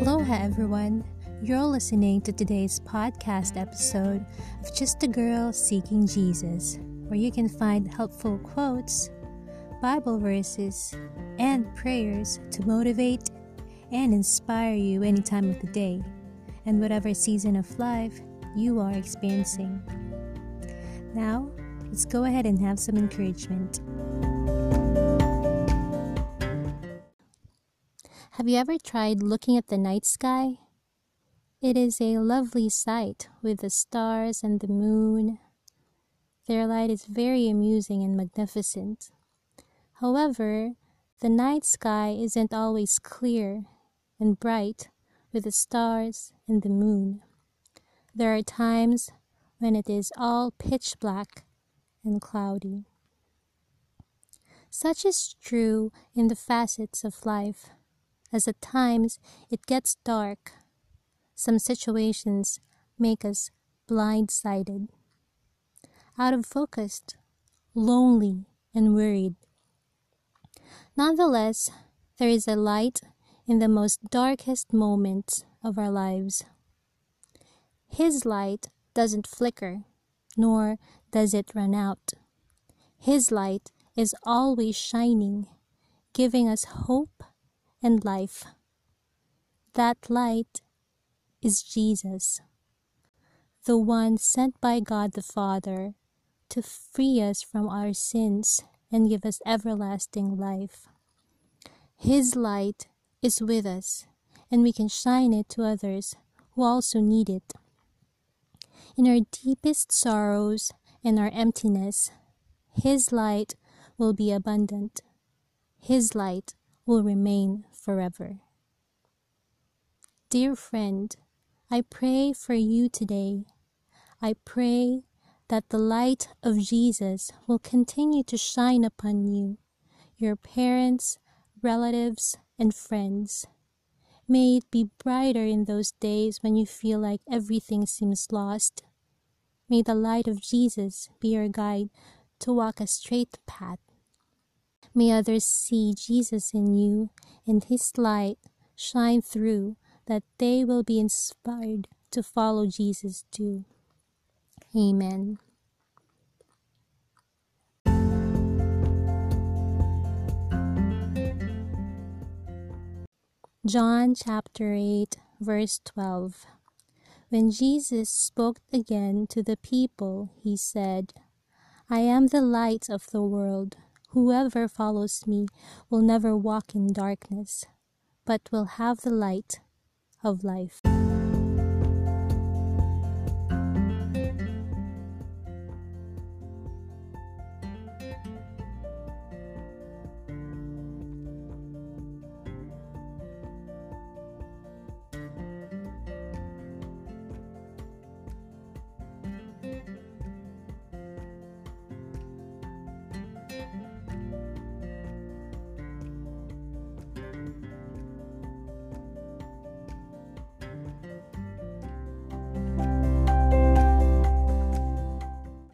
Aloha, everyone. You're listening to today's podcast episode of Just a Girl Seeking Jesus, where you can find helpful quotes, Bible verses, and prayers to motivate and inspire you any time of the day and whatever season of life you are experiencing. Now, let's go ahead and have some encouragement. Have you ever tried looking at the night sky? It is a lovely sight with the stars and the moon. Their light is very amusing and magnificent. However, the night sky isn't always clear and bright with the stars and the moon. There are times when it is all pitch black and cloudy. Such is true in the facets of life, as at times it gets dark. Some situations make us blindsided, out of focus, lonely, and worried. Nonetheless, there is a light in the most darkest moments of our lives. His light doesn't flicker, nor does it run out. His light is always shining, giving us hope and life. That light is Jesus, the one sent by God the Father to free us from our sins and give us everlasting life. His light is with us, and we can shine it to others who also need it. In our deepest sorrows and our emptiness, His light will be abundant. His light will remain forever. Dear friend, I pray for you today. I pray that the light of Jesus will continue to shine upon you, your parents, relatives, and friends. May it be brighter in those days when you feel like everything seems lost. May the light of Jesus be your guide to walk a straight path. May others see Jesus in you and His light shine through that they will be inspired to follow Jesus too. Amen. John chapter 8, verse 12. When Jesus spoke again to the people, he said, I am the light of the world. Whoever follows me will never walk in darkness, but will have the light of life.